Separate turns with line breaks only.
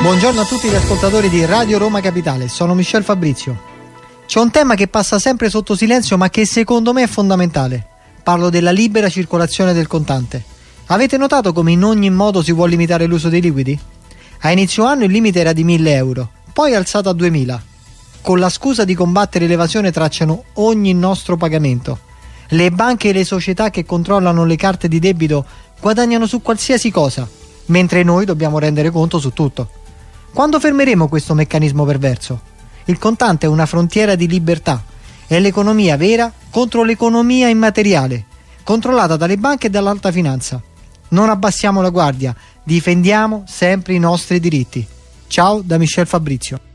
Buongiorno a tutti gli ascoltatori di Radio Roma Capitale, sono Michel Fabrizio. C'è un tema che passa sempre sotto silenzio ma che secondo me è fondamentale. Parlo della libera circolazione del contante. Avete notato come in ogni modo si vuole limitare l'uso dei liquidi? A inizio anno il limite era di 1000 euro, poi alzato a 2000. Con la scusa di combattere l'evasione tracciano ogni nostro pagamento. Le banche e le società che controllano le carte di debito guadagnano su qualsiasi cosa, mentre noi dobbiamo rendere conto su tutto. Quando fermeremo questo meccanismo perverso? Il contante è una frontiera di libertà, è l'economia vera contro l'economia immateriale, controllata dalle banche e dall'alta finanza. Non abbassiamo la guardia, difendiamo sempre i nostri diritti. Ciao da Michel Fabrizio.